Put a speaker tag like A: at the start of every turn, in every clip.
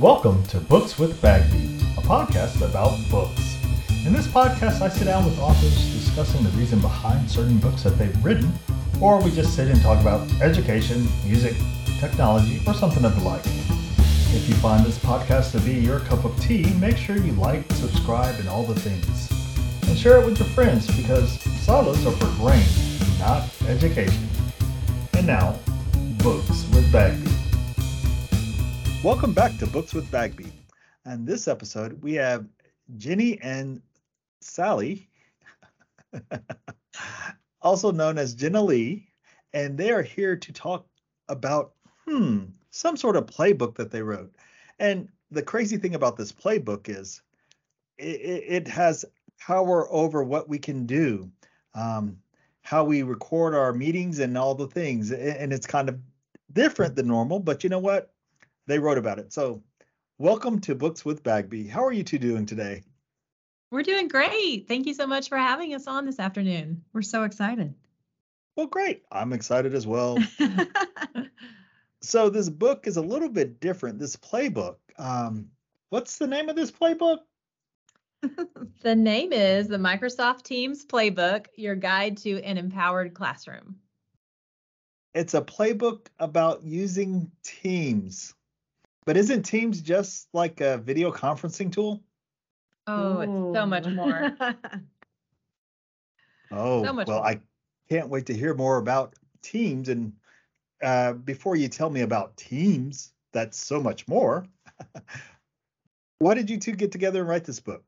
A: Welcome to Books with Bagby, a podcast about books. In this podcast, I sit down with authors discussing the reason behind certain books that they've written, or we just sit and talk about education, music, technology, or something of the like. If you find this podcast to be your cup of tea, make sure you like, subscribe, and all the things. And share it with your friends because silos are for brain, not education. And now, Books with Bagby. Welcome back to Books with Bagby. And this episode, we have Jeni and Salleé, also known as Jenallee, and they are here to talk about, hmm, some sort of playbook that they wrote. And the crazy thing about this playbook is it, it has power over what we can do, um, how we record our meetings, and all the things. And it's kind of different than normal, but you know what? They wrote about it. So, welcome to Books with Bagby. How are you two doing today?
B: We're doing great. Thank you so much for having us on this afternoon.
C: We're so excited.
A: Well, great. I'm excited as well. so, this book is a little bit different. This playbook. Um, what's the name of this playbook?
B: the name is the Microsoft Teams Playbook, your guide to an empowered classroom.
A: It's a playbook about using Teams. But isn't Teams just like a video conferencing tool?
B: Oh, it's so much more.
A: oh, so much well, more. I can't wait to hear more about Teams. And uh, before you tell me about Teams, that's so much more. Why did you two get together and write this book?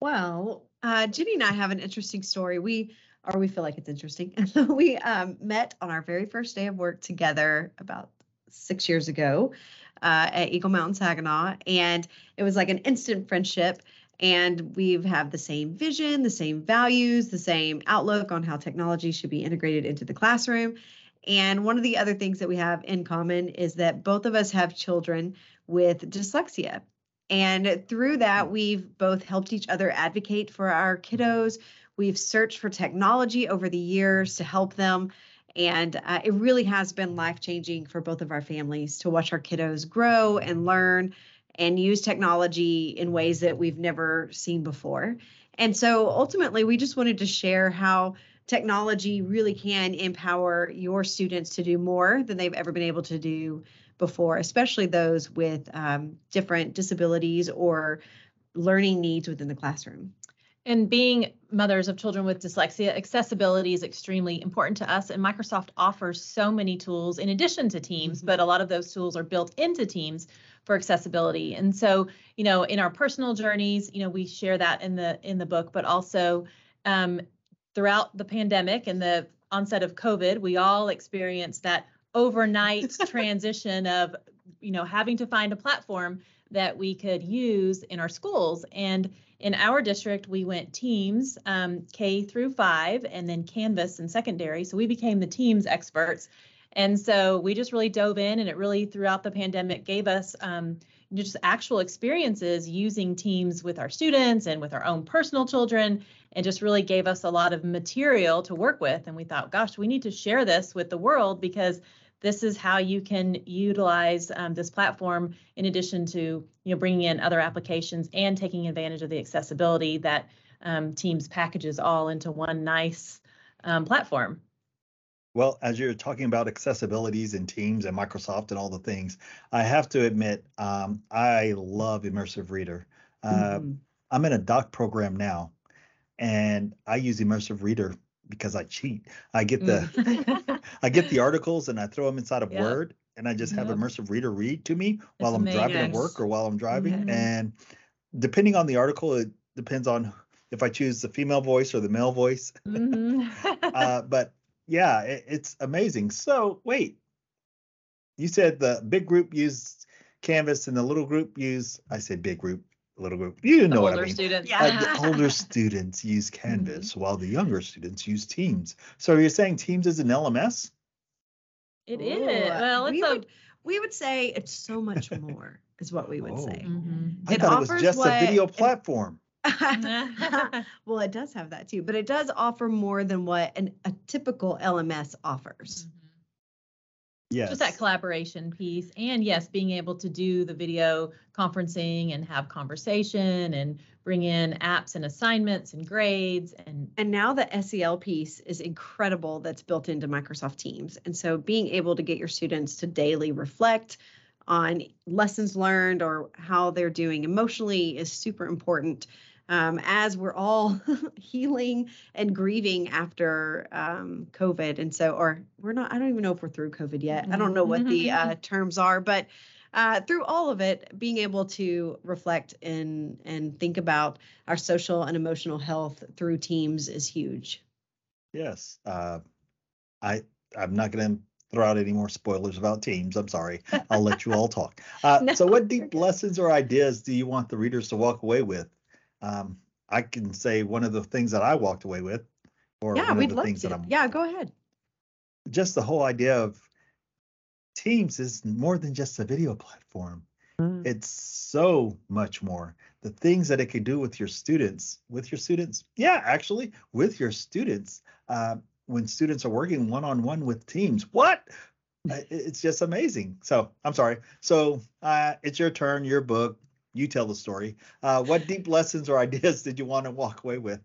C: Well, uh, Jeni and I have an interesting story. We or we feel like it's interesting. we um, met on our very first day of work together about six years ago uh, at Eagle Mountain Saginaw, and it was like an instant friendship. And we have the same vision, the same values, the same outlook on how technology should be integrated into the classroom. And one of the other things that we have in common is that both of us have children with dyslexia. And through that, we've both helped each other advocate for our kiddos. We've searched for technology over the years to help them and uh, it really has been life changing for both of our families to watch our kiddos grow and learn and use technology in ways that we've never seen before. And so ultimately, we just wanted to share how technology really can empower your students to do more than they've ever been able to do before, especially those with um, different disabilities or learning needs within the classroom.
B: And being mothers of children with dyslexia, accessibility is extremely important to us. And Microsoft offers so many tools in addition to Teams, mm-hmm. but a lot of those tools are built into Teams for accessibility. And so, you know, in our personal journeys, you know, we share that in the in the book, but also um, throughout the pandemic and the onset of COVID, we all experienced that overnight transition of, you know, having to find a platform that we could use in our schools. And in our district, we went teams um, K through five and then Canvas and secondary. So we became the teams experts. And so we just really dove in, and it really throughout the pandemic gave us um, just actual experiences using teams with our students and with our own personal children, and just really gave us a lot of material to work with. And we thought, gosh, we need to share this with the world because this is how you can utilize um, this platform in addition to you know bringing in other applications and taking advantage of the accessibility that um, Teams packages all into one nice um, platform.
A: Well, as you're talking about accessibilities and Teams and Microsoft and all the things, I have to admit um, I love Immersive Reader. Uh, mm-hmm. I'm in a doc program now, and I use Immersive Reader because I cheat. I get the mm. I get the articles and I throw them inside of yep. Word and I just have yep. immersive reader read to me while I'm driving to work or while I'm driving. Mm-hmm. And depending on the article, it depends on if I choose the female voice or the male voice. Mm-hmm. uh, but yeah, it, it's amazing. So wait, you said the big group used Canvas and the little group used I said big group little group. You didn't know what I mean.
B: Students.
A: Yeah. Uh, the older students use Canvas mm-hmm. while the younger students use Teams. So you're saying Teams is an LMS?
B: It Ooh, is. Well,
C: we, a... would, we would say it's so much more, is what we would oh. say.
A: Mm-hmm. I it thought it was just what, a video platform.
C: well, it does have that too, but it does offer more than what an, a typical LMS offers. Mm-hmm.
B: Yes. Just that collaboration piece. And yes, being able to do the video conferencing and have conversation and bring in apps and assignments and grades and
C: and now the SEL piece is incredible that's built into Microsoft Teams. And so being able to get your students to daily reflect on lessons learned or how they're doing emotionally is super important um, as we're all healing and grieving after um, COVID. And so, or we're not, I don't even know if we're through COVID yet. I don't know what the mm-hmm. uh, terms are, but uh, through all of it, being able to reflect and and think about our social and emotional health through teams is huge.
A: Yes, uh, I I'm not going to throw out any more spoilers about teams. I'm sorry. I'll let you all talk. Uh, no, so, what deep lessons or ideas do you want the readers to walk away with um, I can say one of the things that I walked away with,
C: or one of the things that I'm yeah, we'd love to. yeah, go ahead.
A: Just the whole idea of Teams is more than just a video platform. Mm. It's so much more. The things that it can do with your students, with your students, yeah, actually, with your students, uh, when students are working one on one with teams, what? It's just amazing. So I'm sorry. So uh, it's your turn, your book you tell the story. Uh, what deep lessons or ideas did you want to walk away with?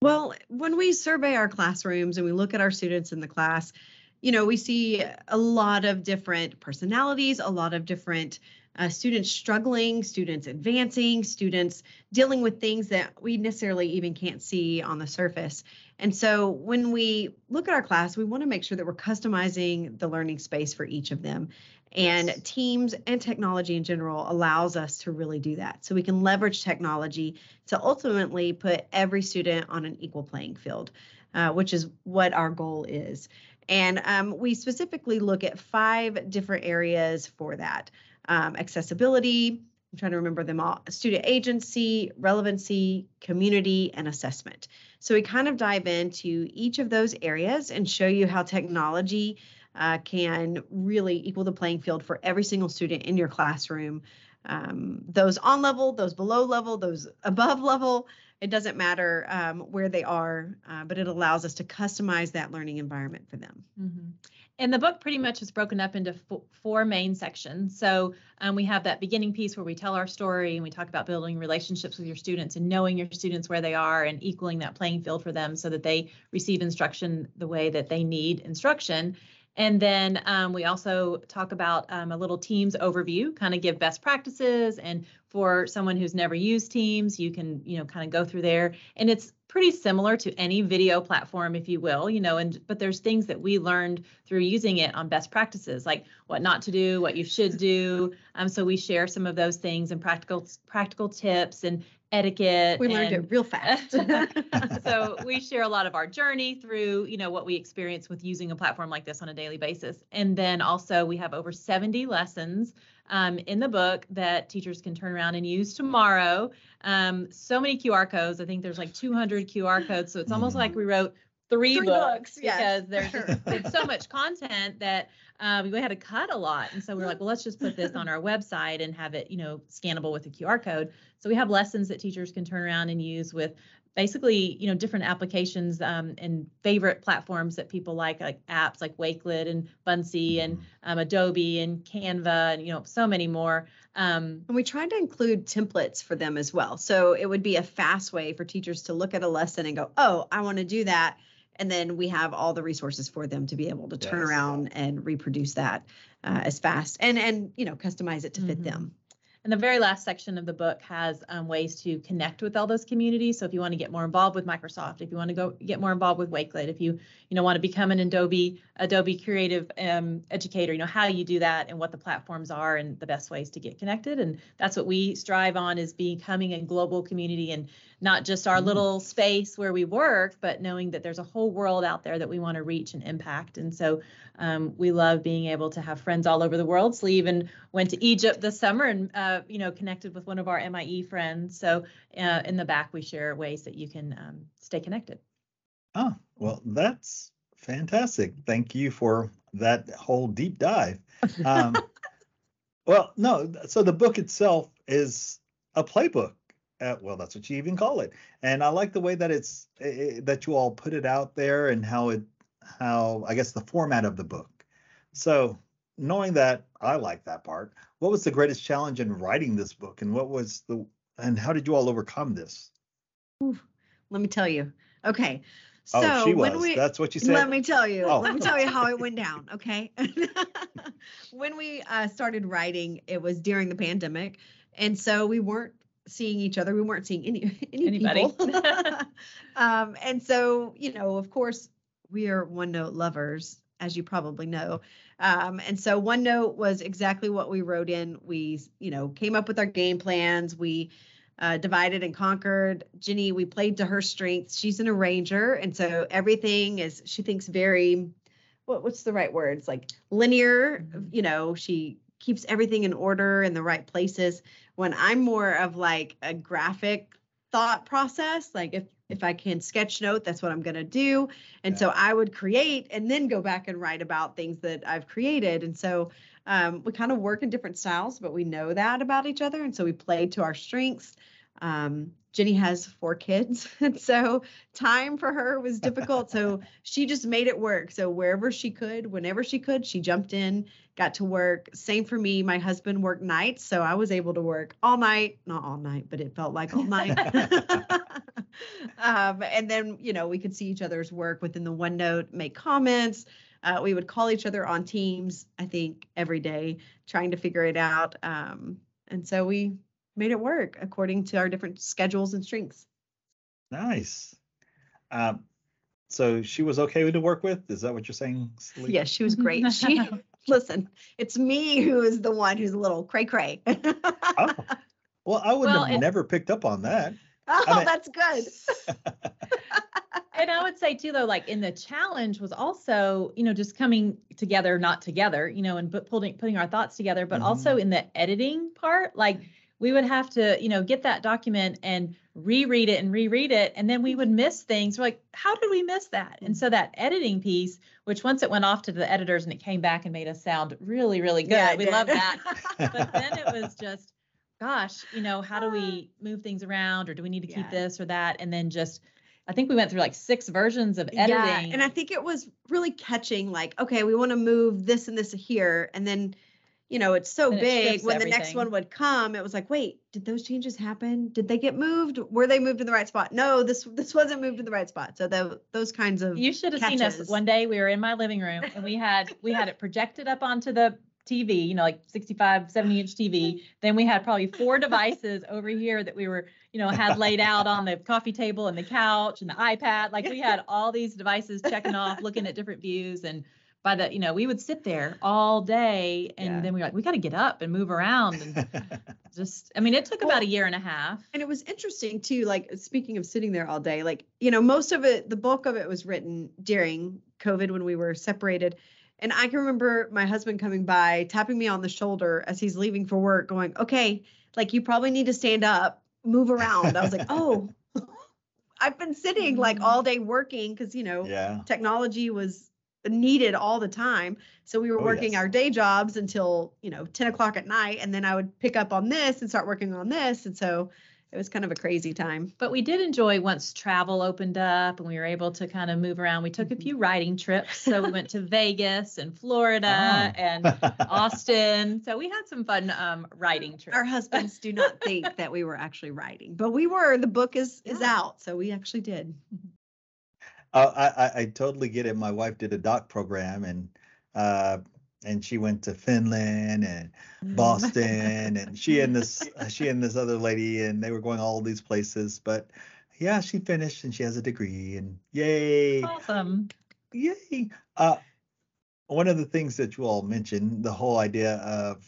C: Well, when we survey our classrooms and we look at our students in the class, you know, we see a lot of different personalities, a lot of different uh, students struggling, students advancing, students dealing with things that we necessarily even can't see on the surface. And so when we look at our class, we want to make sure that we're customizing the learning space for each of them. And Teams and technology in general allows us to really do that. So we can leverage technology to ultimately put every student on an equal playing field, uh, which is what our goal is. And um, we specifically look at five different areas for that um, accessibility, I'm trying to remember them all student agency, relevancy, community, and assessment. So we kind of dive into each of those areas and show you how technology uh, can really equal the playing field for every single student in your classroom. Um, those on level, those below level, those above level, it doesn't matter um, where they are, uh, but it allows us to customize that learning environment for them.
B: Mm-hmm. And the book pretty much is broken up into f- four main sections. So um, we have that beginning piece where we tell our story and we talk about building relationships with your students and knowing your students where they are and equaling that playing field for them so that they receive instruction the way that they need instruction. And then um, we also talk about um, a little Teams overview, kind of give best practices. And for someone who's never used Teams, you can, you know, kind of go through there. And it's pretty similar to any video platform, if you will, you know, and but there's things that we learned through using it on best practices, like what not to do, what you should do. Um, so we share some of those things and practical practical tips and etiquette.
C: We learned it real fast.
B: so we share a lot of our journey through, you know, what we experience with using a platform like this on a daily basis. And then also we have over 70 lessons um, in the book that teachers can turn around and use tomorrow. Um, so many QR codes. I think there's like 200 QR codes. So it's almost mm. like we wrote three, three books, books, because yes. there's just, it's so much content that um, we had to cut a lot. And so we are like, well, let's just put this on our website and have it, you know, scannable with a QR code. So we have lessons that teachers can turn around and use with basically, you know, different applications um, and favorite platforms that people like, like apps like Wakelet and Buncee and mm-hmm. um, Adobe and Canva and, you know, so many more.
C: Um, and we tried to include templates for them as well. So it would be a fast way for teachers to look at a lesson and go, oh, I want to do that and then we have all the resources for them to be able to turn yes. around and reproduce that uh, as fast and and you know customize it to fit mm-hmm. them
B: and the very last section of the book has um, ways to connect with all those communities. So if you want to get more involved with Microsoft, if you want to go get more involved with Wakelet, if you you know want to become an Adobe Adobe Creative um, educator, you know how you do that and what the platforms are and the best ways to get connected. And that's what we strive on is becoming a global community and not just our mm-hmm. little space where we work, but knowing that there's a whole world out there that we want to reach and impact. And so um, we love being able to have friends all over the world. So we even went to Egypt this summer and uh, you know connected with one of our MIE friends. So uh, in the back we share ways that you can um, stay connected.
A: Oh well, that's fantastic. Thank you for that whole deep dive. Um, well, no, so the book itself is a playbook uh, well, that's what you even call it. And I like the way that it's it, that you all put it out there and how it how I guess the format of the book. So, knowing that I like that part, what was the greatest challenge in writing this book, and what was the and how did you all overcome this?
C: Ooh, let me tell you. Okay. So
A: oh, she
C: when we
A: That's what you said.
C: let me tell you.
A: Oh.
C: Let me tell you how it went down. Okay. when we uh, started writing, it was during the pandemic, and so we weren't seeing each other. We weren't seeing any any
B: Anybody.
C: people. um, and so you know, of course, we are OneNote lovers, as you probably know. Um, and so OneNote was exactly what we wrote in. We, you know, came up with our game plans. We uh, divided and conquered. Jeni, we played to her strengths. She's an arranger, and so everything is. She thinks very, what what's the right word? It's like linear.
B: Mhm.
C: You know, she keeps everything in order in the right places. When I'm more of like a graphic thought process, like if if I can sketch note, that's what I'm gonna do. And so I would create and then go back and write about things that I've created. And so um, we kind of work in different styles, but we know that about each other. And so we play to our strengths. Um, Jeni has four kids. And so time for her was difficult. so she just made it work. So wherever she could, whenever she could, she jumped in, got to work. Same for me. My husband worked nights. So I was able to work all night, not all night, but it felt like all night. um, and then, you know, we could see each other's work within the OneNote, make comments. Uh, we would call each other on Teams, I think, every day, trying to figure it out. Um, and so we made it work according to our different schedules and strengths.
A: Nice. Um, so she was okay to work with. Is that what you're saying? Salleé?
C: Yes, she was great. She listen, it's me who is the one who's a little cray cray.
A: Oh, well, I would
B: Well,
A: have
B: it-
A: never picked up on that.
C: oh,
A: mean-
C: that's good.
B: and I would say too, though, like in the challenge was also, you know, just coming together, not together, you know, and but putting putting our thoughts together, but also in the editing part, like we would have to, you know, get that document and reread it and reread it, and then we would mm-hmm. miss things. We're like, how did we miss that? And mm-hmm. so that editing piece, which once it went off to the editors and it came back and made us sound really, really good,
C: Yeah,
B: we
C: did.
B: love that. but then it was just gosh you know how do we ah. move things around or do we need to keep
C: Yeah.
B: this or that and then just i think we went through like six versions of editing
C: Yeah, and I think it was really catching like, okay, we want to move this and this here. And then, you know, it's so
B: it
C: big.
B: shifts
C: When the next one would come, it was like, wait, did those changes happen? Did they get moved? Were they moved in the right spot? No, this this wasn't moved in the right spot. So tho- those kinds of
B: you should have seen us one day we were in my living room and we had we had it projected up onto the tv you know like 65 70 inch tv then we had probably four devices over here that we were you know had laid out on the coffee table and the couch and the ipad like we had all these devices checking off looking at different views and by the you know we would sit there all day and
C: Yeah.
B: then we were like we got to get up and move around and just i mean it took
C: Well,
B: about a year and a half
C: And it was interesting too, like speaking of sitting there all day, like, you know, most of it, the bulk of it was written during COVID when we were separated. And I can remember my husband coming by, tapping me on the shoulder as he's leaving for work, going, okay, like you probably need to stand up, move around. I was like, oh, I've been sitting like
B: Mhm.
C: all day working because, you know,
A: yeah.
C: technology was needed all the time. So we were
A: Oh,
C: working
A: yes.
C: our day jobs until, you know, 10 o'clock at night. And then I would pick up on this and start working on this. And so it was kind of a crazy time.
B: But we did enjoy once travel opened up and we were able to kind of move around. We took a
C: Mhm.
B: few riding trips. So we went to Vegas and Florida
A: Oh.
B: and Austin. So we had some fun um, riding trips.
C: Our husbands do not think that we were actually writing, but we were. The book is is out, so we actually did.
A: I, I I totally get it. My wife did a doc program and uh and she went to Finland and
C: Mm.
A: Boston and she and this she and this other lady and they were going all these places. But yeah, she finished and she has a degree and yay,
B: awesome.
A: yay. Uh, one of the things that you all mentioned, the whole idea of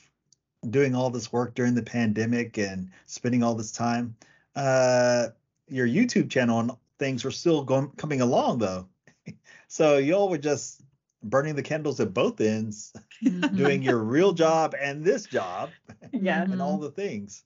A: doing all this work during the pandemic and spending all this time. Uh, your YouTube channel and things were still going coming along though. so y'all were just burning the candles at both ends, doing your real job and this job
C: Yeah.
A: and all mm-hmm. the things.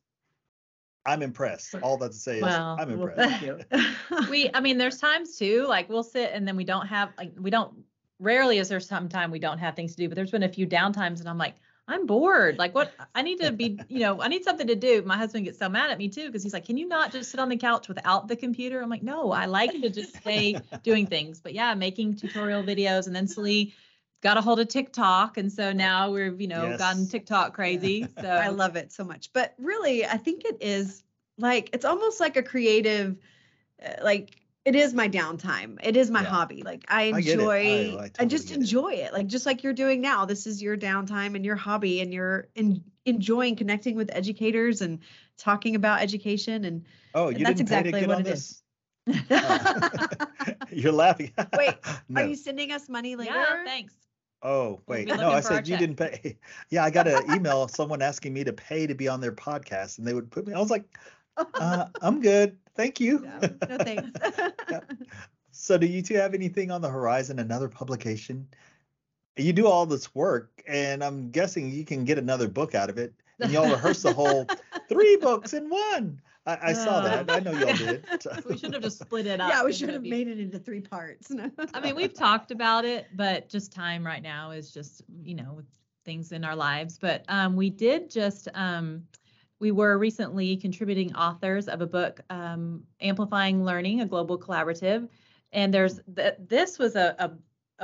A: I'm impressed. All that to say is
B: Well,
A: I'm
C: Well,
A: impressed.
C: thank you.
B: we i mean there's times too like we'll sit and then we don't have like we don't rarely is there some time we don't have things to do but there's been a few downtimes and i'm like i'm bored like what i need to be you know i need something to do my husband gets so mad at me too because he's like can you not just sit on the couch without the computer i'm like no i like to just stay doing things but yeah making tutorial videos and then Salleé got a hold of TikTok, and so now we're you know
A: Yes.
B: gotten TikTok crazy. So
C: I love it so much. But really, I think it is like it's almost like a creative, uh, like it is my downtime. It is my
A: Yeah.
C: hobby. Like I
A: I get it. I-
C: enjoy.
A: I
C: I,
A: totally
C: just
A: get it.
C: enjoy it. Like just like you're doing now. This is your downtime and your hobby, and you're en- enjoying connecting with educators and talking about education. And
A: Oh,
C: And
A: you
C: that's
A: didn't pay to
C: exactly
A: get
C: what
A: on
C: it is.
A: this? You're laughing.
C: Wait,
A: no.
C: are you sending us money later?
B: yeah, thanks.
A: Oh,
B: We'll
A: wait. No, I said you
B: check.
A: didn't pay. Yeah, I got an email of someone asking me to pay to be on their podcast, and they would put me. I was like, uh, I'm good. Thank you.
C: no, no thanks.
A: So, do you two have anything on the horizon? Another publication? You do all this work, and I'm guessing you can get another book out of it. And y'all rehearse the whole three books in one. I, I saw that. I know y'all did.
B: We should have just split it up.
C: yeah, we should have
B: few-
C: made it into three parts.
B: I mean, we've talked about it, but just time right now is just, you know, with things in our lives. But um, we did just, um, we were recently contributing authors of a book, um, Amplifying Learning, a Global Collaborative. And there's, th- this was a, a,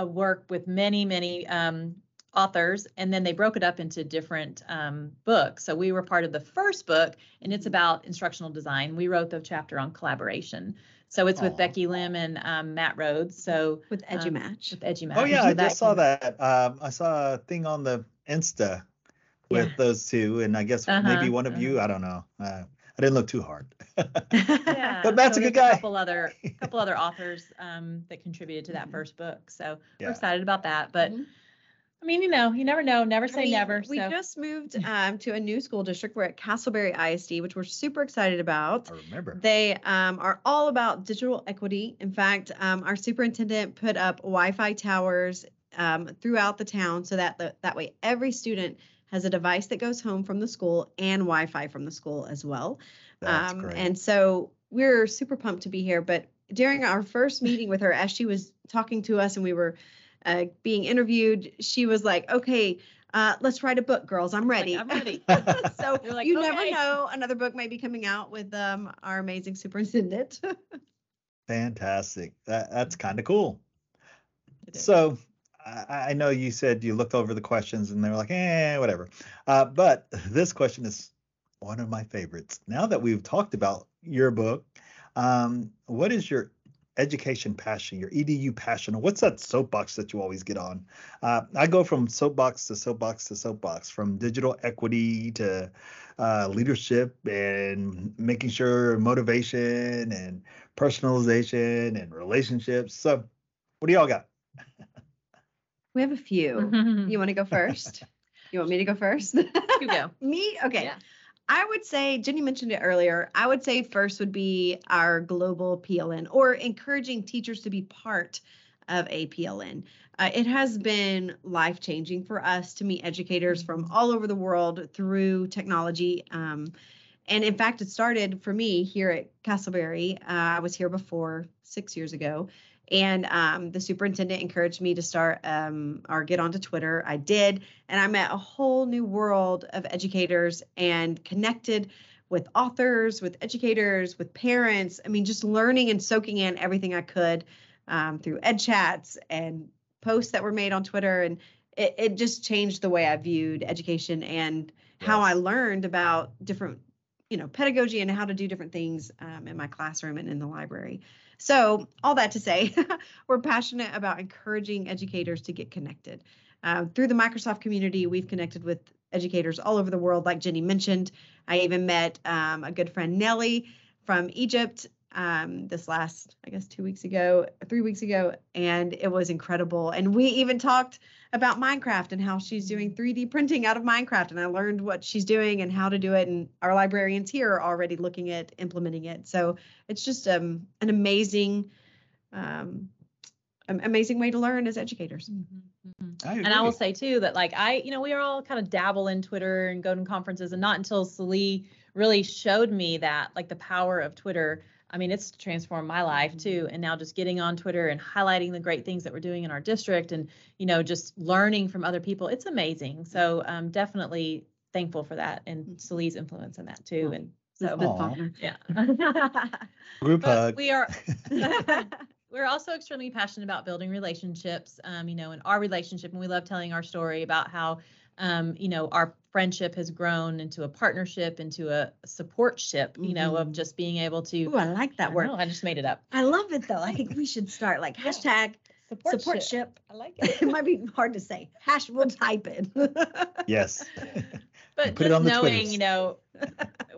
B: a work with many, many um, authors, and then they broke it up into different um, books. So we were part of the first book, and it's about instructional design. We wrote the chapter on collaboration. So it's with
A: Aw.
B: Becky Lim and um, Matt Rhodes. So
C: with
B: um,
C: EduMatch.
B: with EduMatch.
A: Oh yeah,
B: So
A: I just saw that. Um, I saw a thing on the Insta with
B: Yeah.
A: those two, and I guess
B: Uh-huh,
A: maybe one of you. I don't know. Uh, I didn't look too hard.
B: Yeah,
A: But Matt's
B: so
A: a good
B: there's
A: guy.
B: couple other, couple other authors um, that contributed to that
C: Mhm.
B: first book. So
A: Yeah.
B: we're excited about that. But
C: Mhm.
B: I mean, you know, you never know. Never
C: I
B: say
C: mean,
B: never.
C: We
B: so
C: just moved um, to a new school district. We're at Castleberry ISD, which we're super excited about.
A: I remember.
C: They um, are all about digital equity. In fact, um, our superintendent put up Wi-Fi towers um, throughout the town so that the, that way every student has a device that goes home from the school and Wi-Fi from the school as well.
A: That's
C: um,
A: great.
C: And so we're super pumped to be here. But during our first meeting with her, as she was talking to us and we were uh, being interviewed, she was like, "Okay, uh, let's write a book, girls. I'm
B: like,
C: ready."
B: I'm ready.
C: so
B: You're like,
C: you never know. Another book may be coming out with um, our amazing superintendent.
A: Fantastic. That that's kind of cool. So I, I know you said you looked over the questions and they were like, eh, whatever. Uh, but this question is one of my favorites. Now that we've talked about your book, um, what is your education passion, your EDU passion? What's that soapbox that you always get on? Uh, I go from soapbox to soapbox to soapbox, from digital equity to uh, leadership and making sure motivation and personalization and relationships. So, what do y'all got?
C: we have a few. You want to go first? you want me to go first?
B: you go.
C: me? Okay.
B: Yeah.
C: I would say, Jeni mentioned it earlier. I would say first would be our global PLN or encouraging teachers to be part of a PLN. Uh, it has been life changing for us to meet educators from all over the world through technology. Um, and in fact, it started for me here at Castleberry. Uh, I was here before six years ago. And um, the superintendent encouraged me to start um, or get onto Twitter. I did. And I met a whole new world of educators and connected with authors, with educators, with parents. I mean, just learning and soaking in everything I could um, through ed chats and posts that were made on Twitter. And it, it just changed the way I viewed education and how I learned about different, you know, pedagogy and how to do different things um, in my classroom and in the library. So, all that to say, we're passionate about encouraging educators to get connected. Uh, through the Microsoft community, we've connected with educators all over the world, like Jeni mentioned. I even met um, a good friend, Nelly, from Egypt um, this last, I guess, two weeks ago, three weeks ago, and it was incredible. And we even talked about Minecraft and how she's doing 3D printing out of Minecraft. And I learned what she's doing and how to do it. And our librarians here are already looking at implementing it. So it's just um, an amazing, um, amazing way to learn as educators.
A: I
B: And I will say too that like I, you know, we are all kind of dabble in Twitter and go to conferences, and not until Salleé really showed me that like the power of Twitter. I mean, it's transformed my life too. And now just getting on Twitter and highlighting the great things that we're doing in our district, and you know, just learning from other people, it's amazing. So um, definitely thankful for that and Salleé's influence in that too. And so
C: Elizabeth
B: yeah.
A: Group hug.
B: we are we're also extremely passionate about building relationships. Um, you know, in our relationship, and we love telling our story about how, um, you know, our friendship has grown into a partnership, into a support ship. You know, of
C: Mhm.
B: just being able to.
C: Oh, I like that
B: I
C: word.
B: know, I just made it up.
C: I love it though. I think we should start like hashtag support ship.
B: I like
C: it it might be hard to say. Hash, we'll type it.
A: Yes.
B: but
A: Put it
B: just
A: on the
B: knowing,
A: Twitters.
B: you know,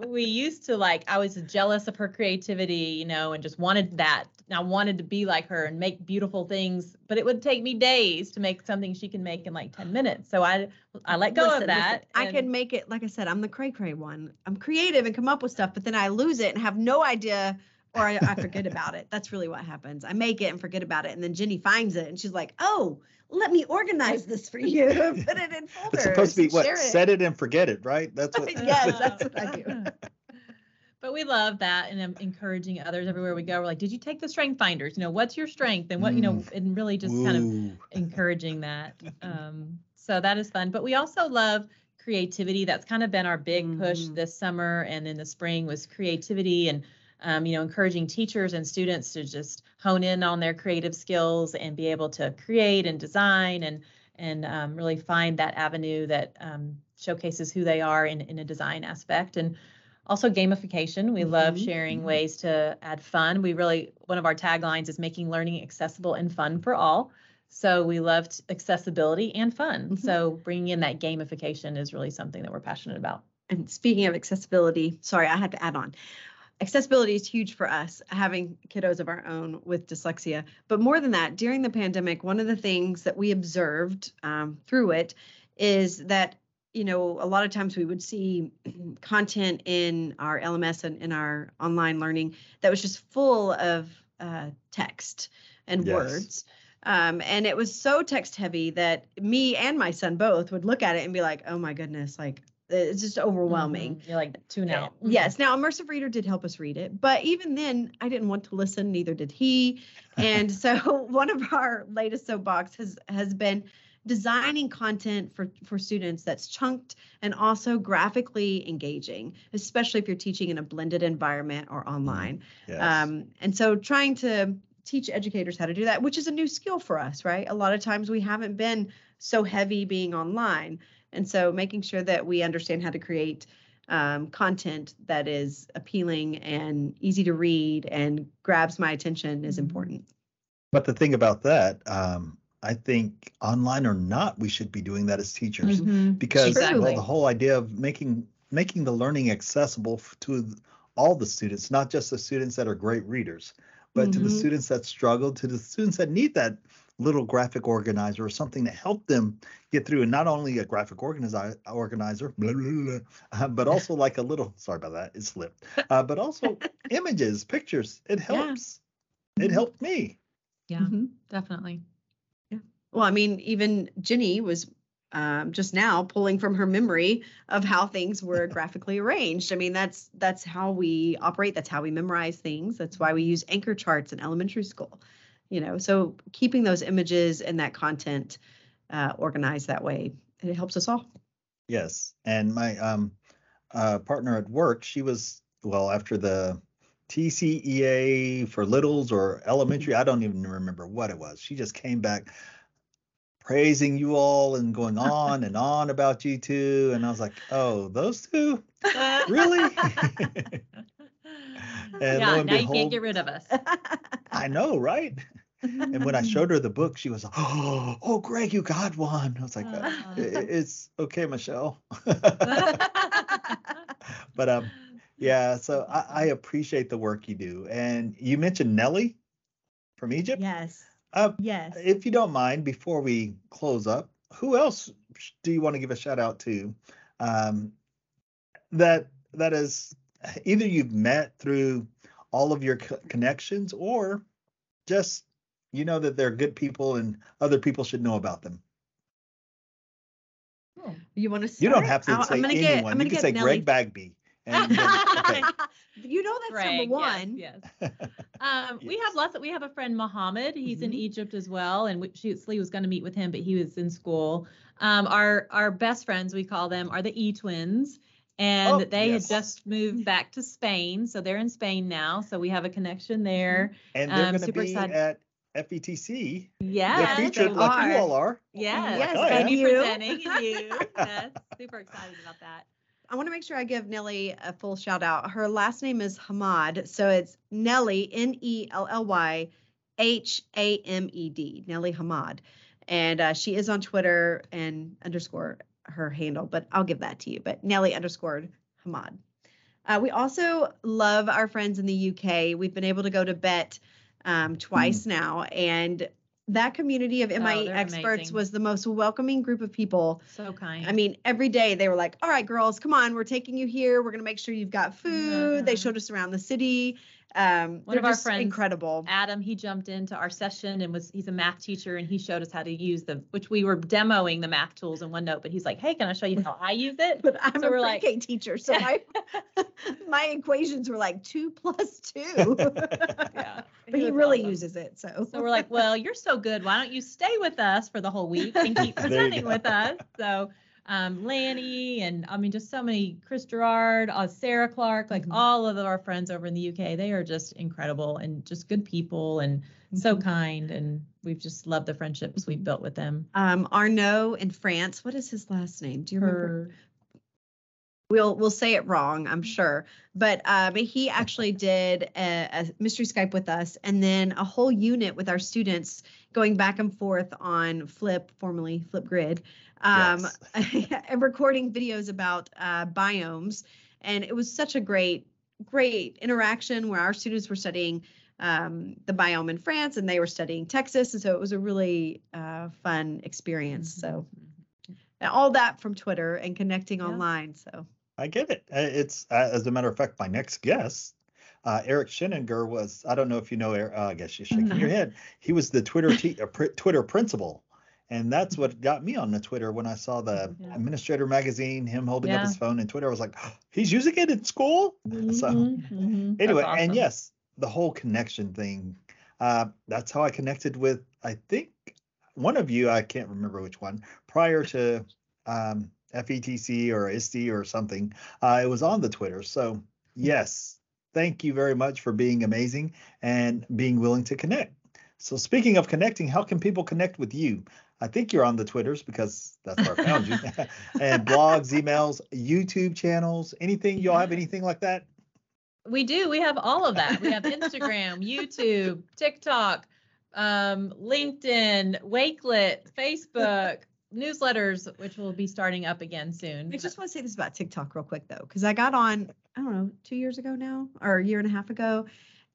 B: we used to like I was jealous of her creativity, you know, and just wanted that. I wanted to be like her and make beautiful things, but it would take me days to make something she can make in like 10 minutes. So I I let go
C: Listen,
B: of that.
C: listen, I can make it, like I said, I'm the cray cray one. I'm creative and come up with stuff, but then I lose it and have no idea or I, I forget about it. That's really what happens. I make it and forget about it. And then Jeni finds it and she's like, oh, let me organize this for you. Put it in folders.
A: It's supposed to be what?
C: share it.
A: Set it and forget it, right? That's what.
C: Yes, that's what I do.
B: But we love that and um, encouraging others everywhere we go. We're like, did you take the strength finders? You know, what's your strength? And what, you know, and really just kind of encouraging that. Um, so that is fun. But we also love creativity. That's kind of been our big push
C: Mhm.
B: this summer and in the spring was creativity and um, you know encouraging teachers and students to just hone in on their creative skills and be able to create and design and and um, really find that avenue that um, showcases who they are in, in a design aspect and also gamification we love
C: Mhm,
B: sharing
C: mhm.
B: ways to add fun we really one of our taglines is making learning accessible and fun for all so we loved accessibility and fun.
C: Mhm.
B: So bringing in that gamification is really something that we're passionate about.
C: And speaking of accessibility, sorry, I had to add on. Accessibility is huge for us, having kiddos of our own with dyslexia. But more than that, during the pandemic, one of the things that we observed um, through it is that, you know, a lot of times we would see content in our LMS and in our online learning that was just full of uh, text and
A: Yes.
C: words. Um, and it was so text heavy that me and my son both would look at it and be like, oh my goodness, like it's just overwhelming.
B: Mhm. You're like tune
C: Uh,
B: out.
C: Yes. Now, Immersive Reader did help us read it, but even then, I didn't want to listen. Neither did he. And so, one of our latest soapbox has has been designing content for for students that's chunked and also graphically engaging, especially if you're teaching in a blended environment or online.
A: Yes.
C: Um, and so trying to teach educators how to do that, which is a new skill for us, right? A lot of times we haven't been so heavy being online. And so making sure that we understand how to create um, content that is appealing and easy to read and grabs my attention is
B: Mhm.
C: important.
A: But the thing about that, um, I think online or not, we should be doing that as teachers
B: Mhm.
A: because
B: Exactly.
A: well, the whole idea of making making the learning accessible to all the students, not just the students that are great readers, but to the
C: Mhm.
A: students that struggle, to the students that need that little graphic organizer or something to help them get through, and not only a graphic organizer, organizer, blah, blah, blah, uh, but also like a little. Sorry about that, it slipped. Uh, but also images, pictures. It helps. It
C: Mhm.
A: helped me.
B: Yeah,
C: Mhm.
B: definitely. Yeah.
C: Well, I mean, even Jeni was um, just now pulling from her memory of how things were graphically arranged. I mean, that's that's how we operate. That's how we memorize things. That's why we use anchor charts in elementary school. You know, so keeping those images and that content uh, organized that way, it helps us all.
A: Yes, and my um uh partner at work, she was well after the TCEA for littles or elementary, I don't even remember what it was. She just came back praising you all and going on and on about you two, and I was like, "Oh, those two? Really?" And
B: yeah,
A: lo and
B: now you can't get rid of us.
A: I know, right? And when I showed her the book, she was, "Oh, oh, Greg, you got one." I was like, uh,
B: Ah.
A: "It's okay, Michelle." but um yeah so I, I appreciate the work you do and you mentioned nelly from egypt
C: yes.
A: uh,
C: Yes.
A: if you don't mind before we close up who else do you want to give a shout out to um, that that is either you've met through all of your co- connections or just you know that they're good people and other people should know about them
C: You want to? Start?
A: you don't have to
C: I'll-
A: say
C: I'm gonna
A: anyone
C: get. I'm
A: you
C: gonna
A: can say
C: Nelly.
A: greg bagby and okay.
C: you know that's
B: Greg,
C: number one.
B: Yes. yes. Um, We have lots of, we have a friend Mohammed. He's in
C: Mhm.
B: Egypt as well, and we, she, Salleé was going to meet with him, but he was in school. Um, our our best friends, we call them, are the E twins, and
A: Oh,
B: they
A: yes.
B: had just moved back to Spain, so they're in Spain now. So we have a connection there.
A: And they're
B: Um,
A: going to be
B: excited.
A: at FETC.
B: Yeah,
A: they're
C: they
A: featured like you all are.
B: Yes,
C: Yes,
B: and
A: yeah.
B: you
C: you.
B: presenting and you. yes, super excited about that.
C: I want to make sure I give Nelly a full shout out. Her last name is Hamed. So it's Nelly, N E L L Y H A M E D, Nelly Hamed. And uh, she is on Twitter and underscore her handle, but I'll give that to you. But Nelly underscored Hamed. Uh, we also love our friends in the UK. We've been able to go to Bett um, twice now, and that community of MIE
B: they're
C: experts
B: amazing.
C: was the most welcoming group of people
B: So kind.
C: I mean, every day they were like, all right, girls, come on, we're taking you here. We're going to make sure you've got food. They
B: Mhm.
C: showed us around the city. Um,
B: One of our friends-
C: incredible.
B: Adam, he jumped into our session and was he's a math teacher and he showed us how to use the which we were demoing the math tools in OneNote, but he's like, hey, can I show you how I use it?
C: But I'm
B: So
C: a
B: we're like-
C: pre-K teacher, so my my equations were like two plus two.
B: Yeah.
C: but he
B: was
C: really
B: awesome.
C: uses it. So
B: So we're like, well, you're so good. Why don't you stay with us for the whole week and keep
A: There
B: presenting with us? So um, Lanny and I mean, just so many, Chris Gerard, uh, Sarah Clark, like
C: Mhm.
B: all of our friends over in the UK, they are just incredible and just good people and so
C: Mhm.
B: kind. And we've just loved the friendships we've built with them.
C: um, Arnaud in France. What is his last name? Do you remember? We'll we'll say it wrong i'm sure. But um, he actually did a, a mystery skype with us and then a whole unit with our students going back and forth on flip formerly flipgrid um, and recording videos about uh, biomes. And it was such a great great interaction where our students were studying um, the biome in france and they were studying texas. And so it was a really uh, fun experience. So all that from twitter and connecting
B: Yeah.
C: online. So
A: I get it. Uh, It's uh, as a matter of fact, my next guest, uh, Eric Sheninger, was. I don't know if you know. Eric, uh, I guess you're shaking your head. He was the Twitter te- uh, pr- Twitter principal, and that's what got me on the Twitter when I saw the
B: Yeah.
A: Administrator magazine, him holding up his phone and Twitter. I was like, he's using it in school. So
B: Mhm, mhm. That's
A: anyway, and yes, the whole connection thing. Uh, that's how I connected with. I think one of you. I can't remember which one. Prior to um, FETC or ISTE or something, uh, it was on the Twitter. So yes, thank you very much for being amazing and being willing to connect. So speaking of connecting, how can people connect with you? I think you're on the Twitters because that's where I found you. and blogs, emails, YouTube channels, anything. Y'all have anything like that?
B: We do. We have all of that. We have Instagram, YouTube, TikTok, um, LinkedIn, Wakelet, Facebook, newsletters, which will be starting up again soon.
C: I just want to say this about TikTok real quick though, because I got on, I don't know, two years ago now or a year and a half ago.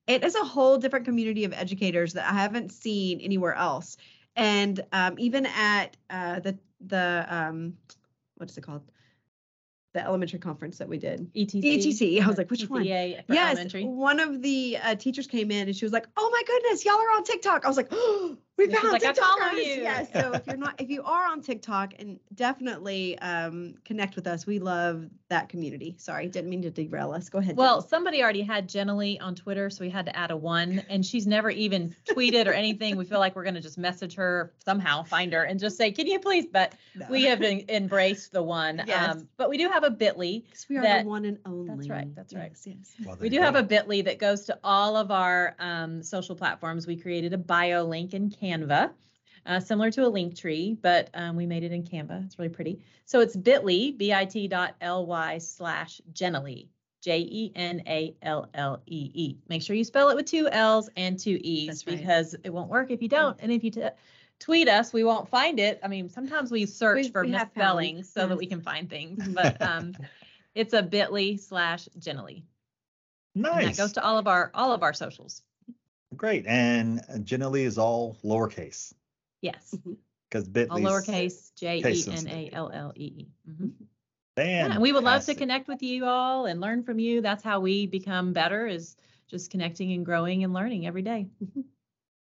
C: It is a whole different community of educators that I haven't seen anywhere else. And um, even at uh, the the um, what is it called? The elementary conference that we did.
B: ETC.
C: ETC. I was like, which one?
B: PTA for
C: yes,
B: elementary.
C: one of the uh, teachers came in and she was like, "Oh my goodness, y'all are on TikTok." I was like, "Oh, we
B: And she's
C: found
B: like, "I follow you.
C: Yes. So if you're not, if you are on TikTok, and definitely um, connect with us. We love that community. Sorry, didn't mean to derail us. Go ahead.
B: Well,
C: Jen.
B: somebody already had Jenny on Twitter, so we had to add a one, and she's never even tweeted or anything. We feel like we're going to just message her somehow, find her, and just say, "Can you please?" But
C: No.
B: we have en- embraced the one.
C: Yes.
B: Um, but we do have a Bitly.
C: 'Cause we are
B: that-
C: the one and only.
B: That's right, that's right.
C: Yes, yes.
A: Well,
B: We
A: you
B: do have a Bitly that goes to all of our um, social platforms. We created a bio link in Canva, uh, similar to a Linktree, but um, we made it in Canva. It's really pretty. So it's bit.ly, bit dot ly slash Jenallee, J E N A L L E E. Make sure you spell it with two L's and two E's
C: That's right.
B: because it won't work if you don't. And if you t- tweet us, we won't find it. I mean, sometimes we search
C: We-
B: for
C: we have found,
B: misspellings so that we can find things, but um, it's a bit.ly slash Jenallee. And
A: nice.
B: that goes to all of our all of our socials.
A: Great. And uh, Jenallee is all lowercase
B: Yes. Mm-hmm.
A: because bit
B: All lowercase J E
A: case
B: N A
A: sensitive.
B: L L E E. Mhm.
A: Yeah,
B: Yeah, and we would love to connect with you all and learn from you. That's how we become better is just connecting and growing and learning every day. Mm-hmm.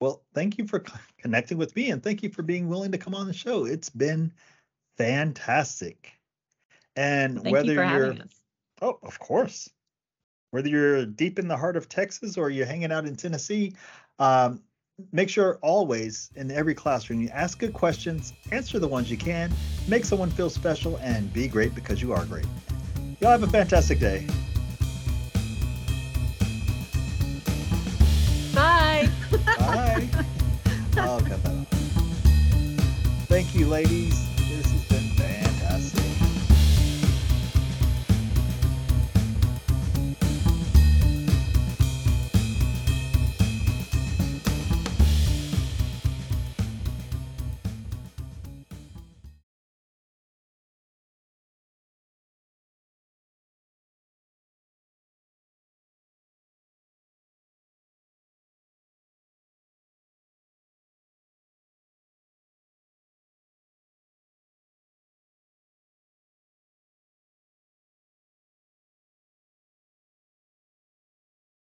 A: Well, thank you for c- connecting with me and thank you for being willing to come on the show. It's been fantastic. And
B: Thank
A: whether
B: you for
A: are
B: us.
A: Oh, of course. Whether you're deep in the heart of Texas or you're hanging out in Tennessee, um, make sure always in every classroom you ask good questions, answer the ones you can, make someone feel special, and be great because you are great. Y'all have a fantastic day.
B: Bye.
A: Bye. oh, cut that off. Thank you, ladies.